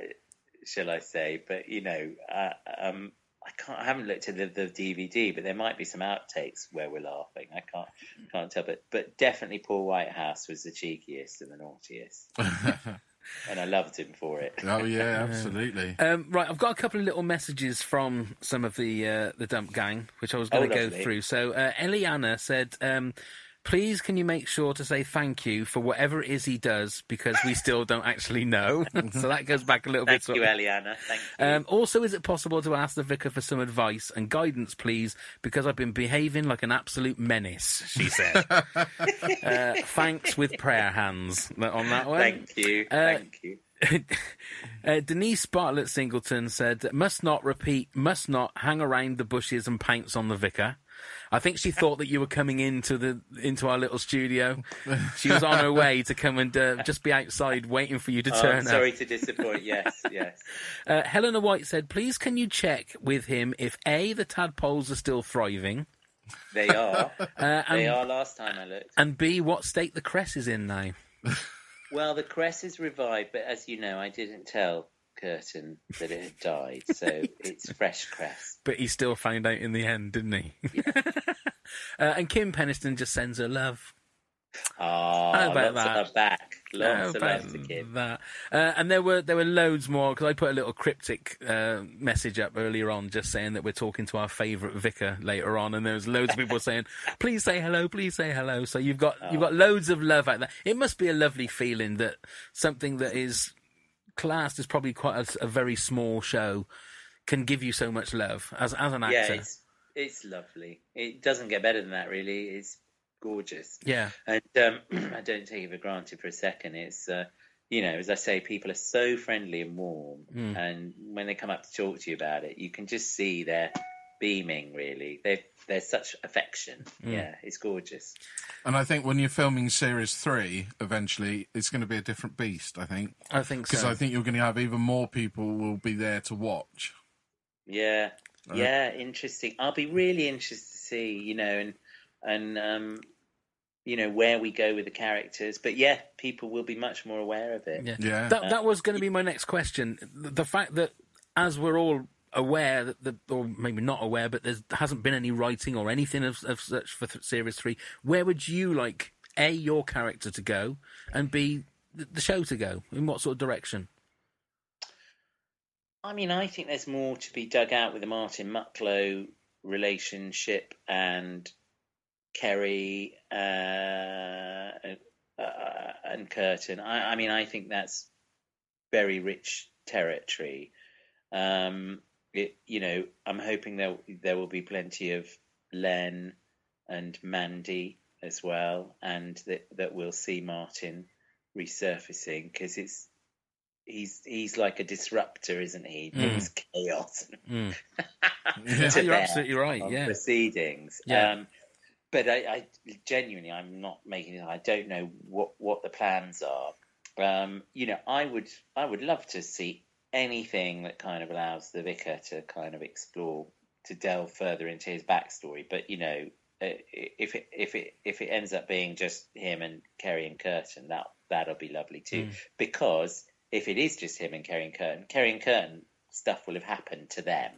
F: shall I say? But you know, uh, um, I can't. I haven't looked at the, the DVD, but there might be some outtakes where we're laughing. I can't can't tell, but but definitely Paul Whitehouse was the cheekiest and the naughtiest, [laughs] and I loved him for it.
C: oh, [laughs] yeah, absolutely.
B: Um, right, I've got a couple of little messages from some of the uh, the dump gang, which I was going
F: Oh,
B: to go
F: lovely.
B: through. So, uh, Eliana said, um, "Please, can you make sure to say thank you for whatever it is he does because we still don't actually know." [laughs] so that goes back a little bit.
F: Thank
B: bit.
F: you,
B: sort [laughs] of-
F: Eliana. Thank you.
B: Um, also, is it possible to ask the vicar for some advice and guidance, please? Because I've been behaving like an absolute menace, she said. [laughs] uh, thanks with prayer hands on that one.
F: Thank you.
B: uh,
F: Thank you.
B: uh, Denise Bartlett Singleton said, must not repeat, must not hang around the bushes and pounce on the vicar. I think she thought that you were coming into the into our little studio. She was on her [laughs] way to come and uh, just be outside waiting for you to
F: Oh,
B: turn
F: I'm
B: up.
F: sorry to disappoint. Yes, yes. [laughs]
B: Uh, Helena White said, please can you check with him if A, the tadpoles are still thriving,
F: They are. [laughs]
B: uh,
F: They are. Last time I looked.
B: and B, what state the cress is in now.
F: Well, the cress is revived, but as you know, I didn't tell Kurtan that it had died, so [laughs] it's fresh cress.
B: But he still found out in the end, didn't he? [laughs] uh, and Kim Peniston just sends her love.
F: Ah,
B: How about
F: lots
B: that?
F: of her back. Lots
B: Oh,
F: of love to Kim.
B: That. Uh, and there were there were loads more because I put a little cryptic uh, message up earlier on, just saying that we're talking to our favourite vicar later on, and there was loads of people [laughs] saying, "Please say hello, please say hello." So you've got you've got loads of love out there. It must be a lovely feeling that something that is classed as probably quite a, a very small show can give you so much love as as an actor.
F: Yeah, it's it's lovely. It doesn't get better than that, really. It's gorgeous.
B: yeah.
F: And um, [clears throat] I don't take it for granted for a second. It's, uh, you know, as I say, people are so friendly and warm.
B: Mm.
F: And when they come up to talk to you about it, you can just see they're beaming, really. They, there's such affection.
B: Mm.
F: Yeah, it's gorgeous.
C: And I think when you're filming series three, eventually it's going to be a different beast. I think
B: I think
C: because
B: so.
C: I think you're going to have even more people will be there to watch.
F: Yeah, yeah, interesting. I'll be really interested to see, you know, and, and, um, you know, where we go with the characters. But yeah, people will be much more aware of it.
B: Yeah.
C: Yeah.
B: That that was going to be my next question. The, the fact that as we're all aware that the or maybe not aware, but there hasn't been any writing or anything of, of such for th- series three. Where would you like a your character to go and b the, the show to go? In what sort of direction?
F: I mean, I think there's more to be dug out with the Martin Mucklowe relationship and Kerry uh, uh, and Kurtan. I, I mean, I think that's very rich territory. Um, it, you know, I'm hoping there there will be plenty of Len and Mandy as well, and that that we'll see Martin resurfacing because it's he's he's like a disruptor, isn't he? Brings chaos [laughs]
B: Mm.
C: Yeah.
B: You're absolutely right. Yeah.
F: proceedings.
B: Yeah.
F: Um, but I, I genuinely, I'm not making it. I don't know what what the plans are. Um, you know, I would I would love to see anything that kind of allows the vicar to kind of explore to delve further into his backstory. But you know, uh, if it if it if it ends up being just him and Kerry and Kurtan, that that'll be lovely too. Because if it is just him and Kerry and Kurtan, Kerry and Kurtan stuff will have happened to them.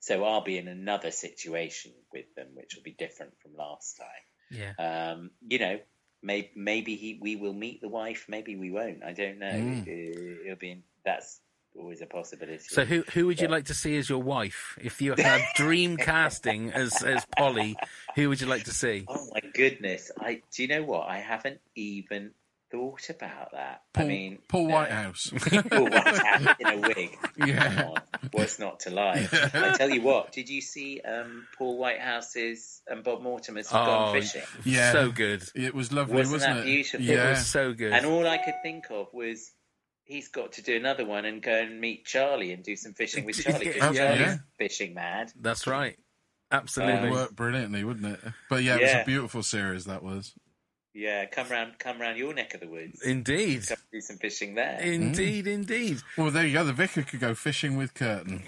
F: So I'll be in another situation with them, which will be different from last time.
B: Yeah.
F: Um, you know, maybe maybe he we will meet the wife, maybe we won't. I don't know.
C: Mm.
F: It, will be that's always a possibility.
B: So who who would you like to see as your wife if you had dream [laughs] casting as as Polly? Who would you like to see?
F: Oh my goodness! I do you know what? I haven't even thought about that. I
C: Paul,
F: mean,
C: Paul
F: uh,
C: Whitehouse. [laughs]
F: Paul Whitehouse in a wig. [laughs]
C: Yeah.
F: Come on, what's not to like? I tell you what. Did you see um, Paul Whitehouse's and Bob Mortimer's Gone Fishing?
C: Yeah.
B: so good.
C: It was lovely,
F: Wasn't
C: wasn't
F: that
C: it?
F: beautiful?
B: It
C: Yeah.
B: was so good.
F: And all I could think of was he's got to do another one and go and meet Charlie and do some fishing with [laughs] Charlie because
B: Yeah.
F: Charlie's
C: Yeah.
F: fishing mad.
B: That's right.
C: It
B: Absolutely.
C: worked brilliantly, wouldn't it? But yeah, it was a beautiful series. That was.
F: Yeah, come round, come round your neck of the woods.
B: Indeed.
F: Come do some fishing there.
B: Indeed, mm. indeed.
C: Well, there you go. The vicar could go fishing with Kurtan.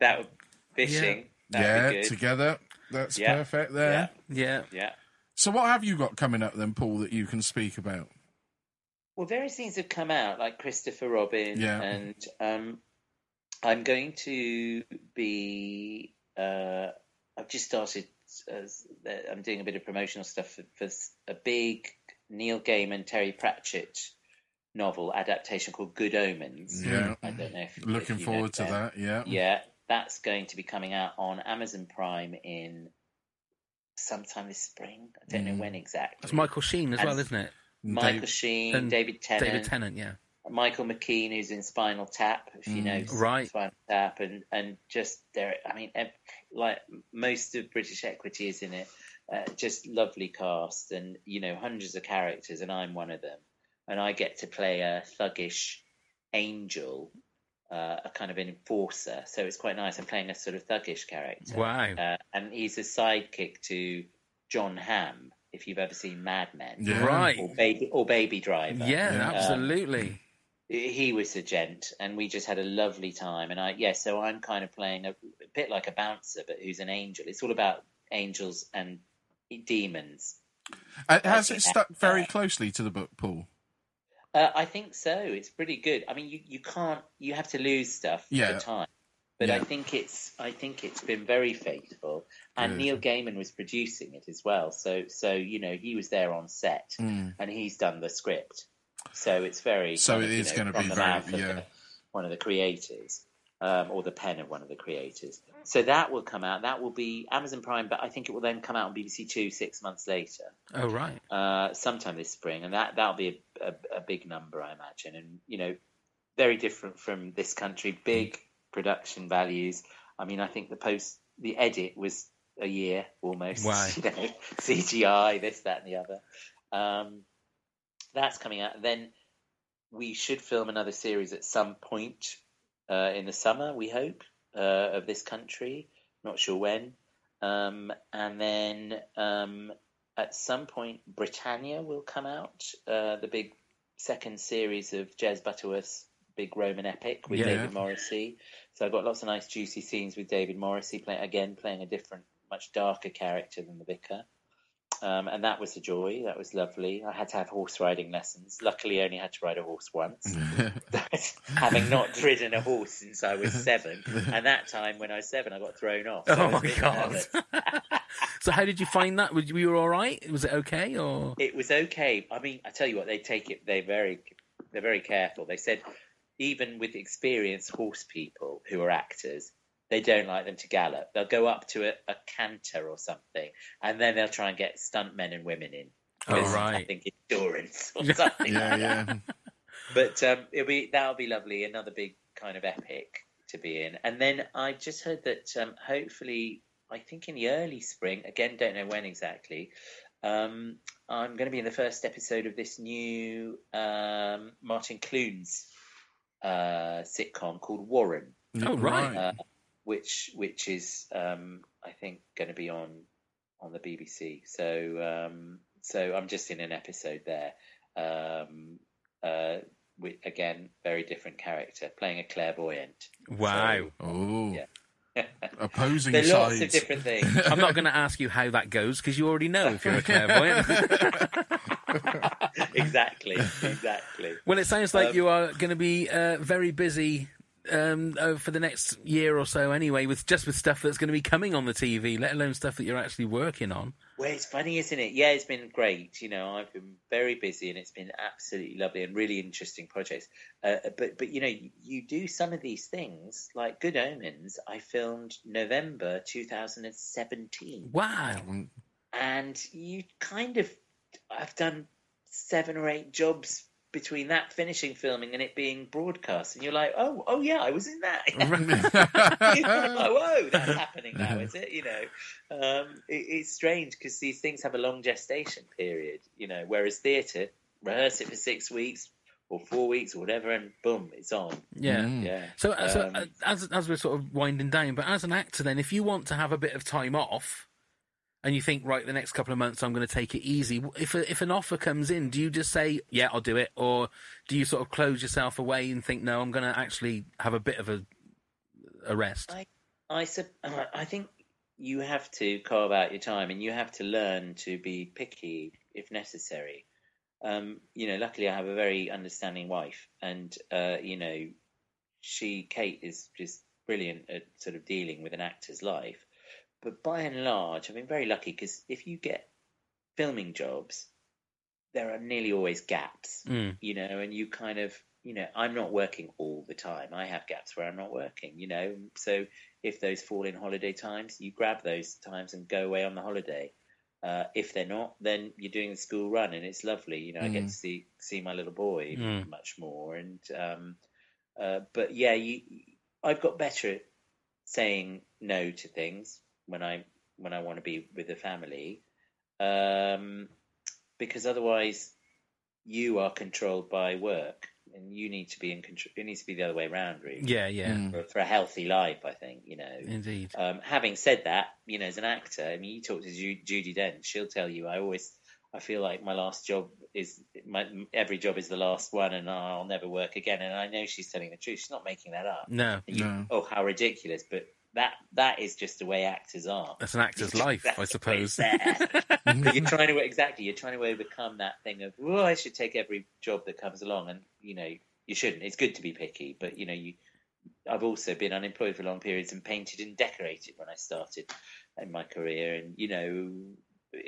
F: That would fishing. That'd
C: yeah, together. That's
F: Yeah.
C: perfect there.
F: Yeah.
B: Yeah.
F: Yeah.
C: So, what have you got coming up then, Paul, that you can speak about?
F: Well, various things have come out, like Christopher Robin,
C: Yeah.
F: and um, I'm going to be. Uh, I've just started. As, uh, I'm doing a bit of promotional stuff for, for s- a big Neil Gaiman, Terry Pratchett novel adaptation called Good Omens.
C: Yeah.
F: I don't know if if
C: Looking
F: you know
C: forward to
F: them.
C: that. Yeah.
F: Yeah, that's going to be coming out on Amazon Prime in sometime this spring. I don't
C: Mm.
F: know when exactly.
B: That's Michael Sheen as well, isn't it?
F: Michael
C: Dave-
F: Sheen, David Tennant,
B: David Tennant, yeah.
F: Michael McKean, who's in Spinal Tap, if you
C: Mm.
F: know
B: Right.
F: Spinal Tap, and and just there. I mean, like most of British Equity is in it. Uh, just lovely cast, and you know hundreds of characters, and I'm one of them. And I get to play a thuggish angel, uh, a kind of an enforcer. So it's quite nice. I'm playing a sort of thuggish character.
B: Wow.
F: Uh, and he's a sidekick to John Hamm, if you've ever seen Mad Men,
C: Yeah.
B: Right.
F: or Baby or Baby Driver.
B: Yeah,
C: Yeah.
B: absolutely.
F: he was a gent, and we just had a lovely time. And I, yeah, so I'm kind of playing a, a bit like a bouncer, but who's an angel. It's all about angels and demons.
C: Uh, has it stuck
F: that's
C: very closely to the book, Paul?
F: Uh, I think so. It's pretty good. I mean, you, you can't you have to lose stuff
C: Yeah.
F: for time, but
C: Yeah.
F: I think it's I think it's been very faithful. And Neil Gaiman was producing it as well, so so you know he was there on set
C: Mm.
F: and he's done the script. So it's very.
C: So it
F: of, you know,
C: gonna be
F: the
C: very-
F: mouth of the- one of the creators, um, or the pen of one of the creators. So that will come out. That will be Amazon Prime, but I think it will then come out on BBC Two six months later,
B: Oh right.
F: uh, sometime this spring, and that that'll be a, a, a big number, I imagine. And you know, very different from this country. Big production values. I mean, I think the post, the edit was a year almost.
B: Wow. [laughs]
F: You know, CGI, this, that, and the other. Um, that's coming out. Then we should film another series at some point uh, in the summer. We hope uh, of this country. Not sure when. Um, and then um, at some point, Britannia will come out. Uh, the big second series of Jez Butterworth's big Roman epic with
B: Yeah.
F: David Morrissey. So I've got lots of nice juicy scenes with David Morrissey play, again playing a different, much darker character than the vicar. Um, and that was a joy. That was lovely. I had to have horse riding lessons. Luckily, I only had to ride a horse once, [laughs] [laughs] having not ridden a horse since I was seven. [laughs] And that time, when I was seven, I got thrown off. So
B: Oh my god. so how did you find that? Were you, were you all right? Was it okay or?
F: It was okay. I mean, I tell you what, they take it. They very, they're very careful. They said even with experienced horse people who are actors, they don't like them to gallop. They'll go up to a, a canter or something, and then they'll try and get stunt men and women in.
B: Oh,
F: Because I think endurance or [laughs] something.
C: yeah, yeah. [laughs]
F: But um, it'll be that'll be lovely. Another big kind of epic to be in. And then I just heard that um, hopefully, I think in the early spring. Again, don't know when exactly. Um, I'm going to be in the first episode of this new um, Martin Clunes uh, sitcom called Warren,
B: Oh right.
F: uh, which which is um, I think going to be on on the BBC. So um, so I'm just in an episode there. Um, uh, with, again, very different character, playing a clairvoyant.
B: Wow.
C: Oh,
F: Yeah. [laughs]
C: opposing [laughs]
F: There are lots of different things. [laughs]
B: I'm not going to ask you how that goes because you already know if you're a clairvoyant.
F: exactly, exactly.
B: well, it sounds like
F: Um,
B: you are going to be uh, very busy um, uh, for the next year or so, anyway, with just with stuff that's going to be coming on the TV, let alone stuff that you're actually working on.
F: Well, it's funny, isn't it? Yeah, it's been great. You know, I've been very busy, and it's been absolutely lovely and really interesting projects. Uh, but, but you know, you, you do some of these things, like Good Omens. I filmed November 2017.
B: Wow.
F: and you kind of I've done seven or eight jobs between that finishing filming and it being broadcast, and you're like, oh, oh yeah, I was in that. [laughs] You're like, Whoa, that's happening now, is it? You know, um, it, it's strange because these things have a long gestation period. You know, whereas theatre, rehearse it for six weeks or four weeks or whatever, and boom, it's on.
B: Yeah.
F: Yeah.
B: So, uh, so
F: Um,
B: uh, as as we're sort of winding down, but as an actor, then, if you want to have a bit of time off, and you think, right, the next couple of months I'm going to take it easy. If a, if an offer comes in, do you just say, yeah, I'll do it, or do you sort of close yourself away and think, no, I'm going to actually have a bit of a a rest?
F: I, I, uh, I think you have to carve out your time, and you have to learn to be picky if necessary. Um, you know, luckily I have a very understanding wife, and uh, you know, she Kate is just brilliant at sort of dealing with an actor's life. But by and large, I've been very lucky because if you get filming jobs, there are nearly always gaps
B: Mm.
F: you know, and you kind of, you know, I'm not working all the time. I have gaps where I'm not working, you know. So if those fall in holiday times, you grab those times and go away on the holiday. Uh, if they're not, then you're doing the school run, and it's lovely. You know, I get to see see my little boy
B: Mm.
F: much more. And um, uh, but yeah, you, I've got better at saying no to things when I when I want to be with the family, um, because otherwise you are controlled by work, and you need to be in control. It needs to be the other way around, really.
B: Yeah, yeah,
F: For, for a healthy life, I think you know.
B: indeed.
F: Um, having said that, you know, as an actor, I mean, you talk to Ju- Judi Dench, she'll tell you. I always, I feel like my last job is my every job is the last one, and I'll never work again. And I know she's telling the truth; she's not making that up.
B: No,
F: You-
C: No.
F: Oh, how ridiculous! But that that is just the way actors are.
B: that's an actor's [laughs] life, I
F: That's the way
B: suppose. [laughs]
F: You're trying to exactly you're trying to overcome that thing of well I should take every job that comes along and you know you shouldn't it's good to be picky but you know you I've also been unemployed for long periods and painted and decorated when I started in my career and you know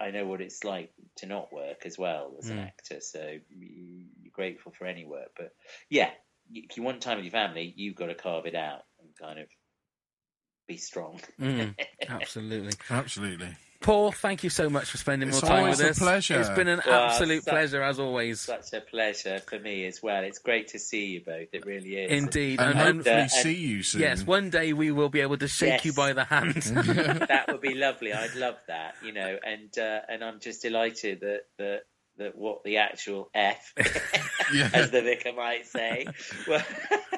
F: I know what it's like to not work as well as an
B: Mm.
F: actor so you're grateful for any work. But yeah, if you want time with your family, you've got to carve it out and kind of be strong.
B: Mm, [laughs] absolutely.
C: Absolutely.
B: Paul, thank you so much for spending
C: It's
B: more time
C: always
B: with
C: a
B: us.
C: pleasure.
B: It's been an
F: Well,
B: absolute
F: so-
B: pleasure as always.
F: Such a pleasure for me as well. It's great to see you both. It really is.
B: Indeed.
C: And
B: And, and-
C: hopefully
F: and-
C: see you soon.
B: yes, one day we will be able to shake
F: Yes.
B: you by the hand. [laughs]
F: that would be [laughs] lovely. I'd love that, you know. And uh, and I'm just delighted that that that what the actual F, [laughs] [laughs]
C: Yeah.
F: as the vicar might say, [laughs] well,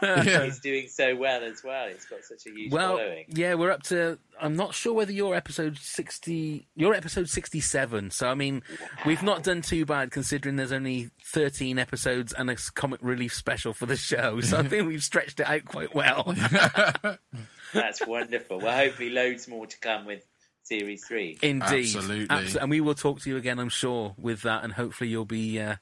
C: Yeah.
F: is doing so well as well. It's got such a huge
B: well,
F: following.
B: yeah, we're up to. I'm not sure whether you're episode 60. You're episode 67. So, I mean, we've not done too bad considering there's only 13 episodes and a comic relief special for the show. So, I think we've stretched it out quite well.
F: That's wonderful. Well, hopefully, loads more to come with series three.
B: Indeed,
C: Absolutely.
B: Abso- and we will talk to you again, I'm sure, with that, and hopefully you'll be uh,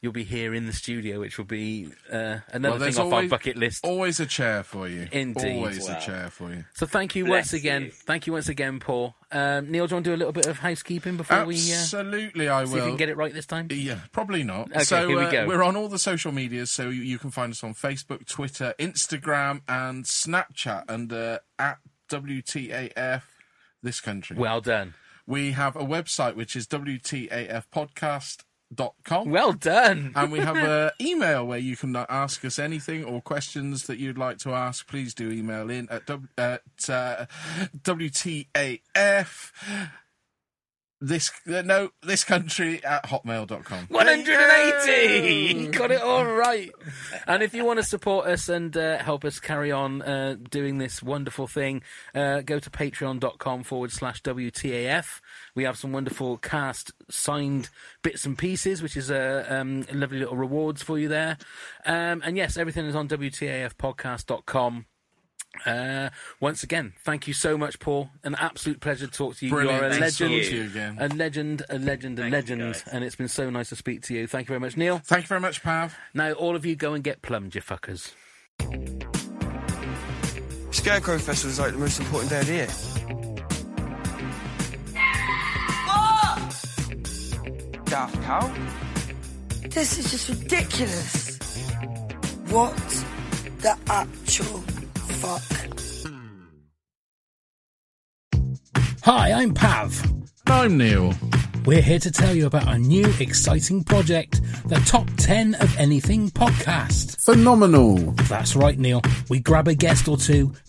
B: you'll be here in the studio, which will be uh, another
C: Well,
B: thing off
C: always-
B: our bucket list.
C: Always a chair for you.
B: Indeed.
C: Always
F: Wow.
C: a chair for you.
B: So thank you
F: Bless
B: once again.
F: you.
B: Thank you once again, Paul. Um, Neil, do you want to do a little bit of housekeeping before we uh, see
C: Absolutely, I
B: if we
C: will.
B: can get it right this time?
C: Yeah, probably not.
B: Okay,
C: so
B: here we
C: uh,
B: go.
C: we're on all the social medias, so you, you can find us on Facebook, Twitter, Instagram, and Snapchat under at WTAF this country.
B: Well done.
C: we have a website which is WTAFpodcast.com.
B: Well done.
C: and we have an [laughs] email where you can ask us anything or questions that you'd like to ask. Please do email in at, w- at uh, WTAF. This uh, no, this country at hotmail.com.
B: 180! You got it all right. And if you want to support us and uh, help us carry on uh, doing this wonderful thing, uh, go to patreon.com forward slash WTAF. We have some wonderful cast signed bits and pieces, which is uh, um, lovely little rewards for you there. Um, and yes, everything is on WTAFpodcast.com. Uh, once again, thank you so much, Paul. An absolute pleasure to talk to you.
C: Brilliant.
B: You are a
C: Thanks
B: legend.
C: to talk to you again.
B: A legend, a legend, a
F: Thank you,
B: legend, and it's been so nice to speak to you. Thank you very much, Neil.
C: Thank you very much, Pav.
B: Now, all of you go and get plumbed, you fuckers.
E: Scarecrow Festival is like the most important day of the year. Daft Cow?
D: This is just ridiculous. What the actual fuck?
A: Hi, I'm Pav.
C: I'm Neil.
A: We're here to tell you about our new exciting project, the Top 10 of Anything podcast.
G: Phenomenal.
A: That's right, Neil. We grab a guest or two,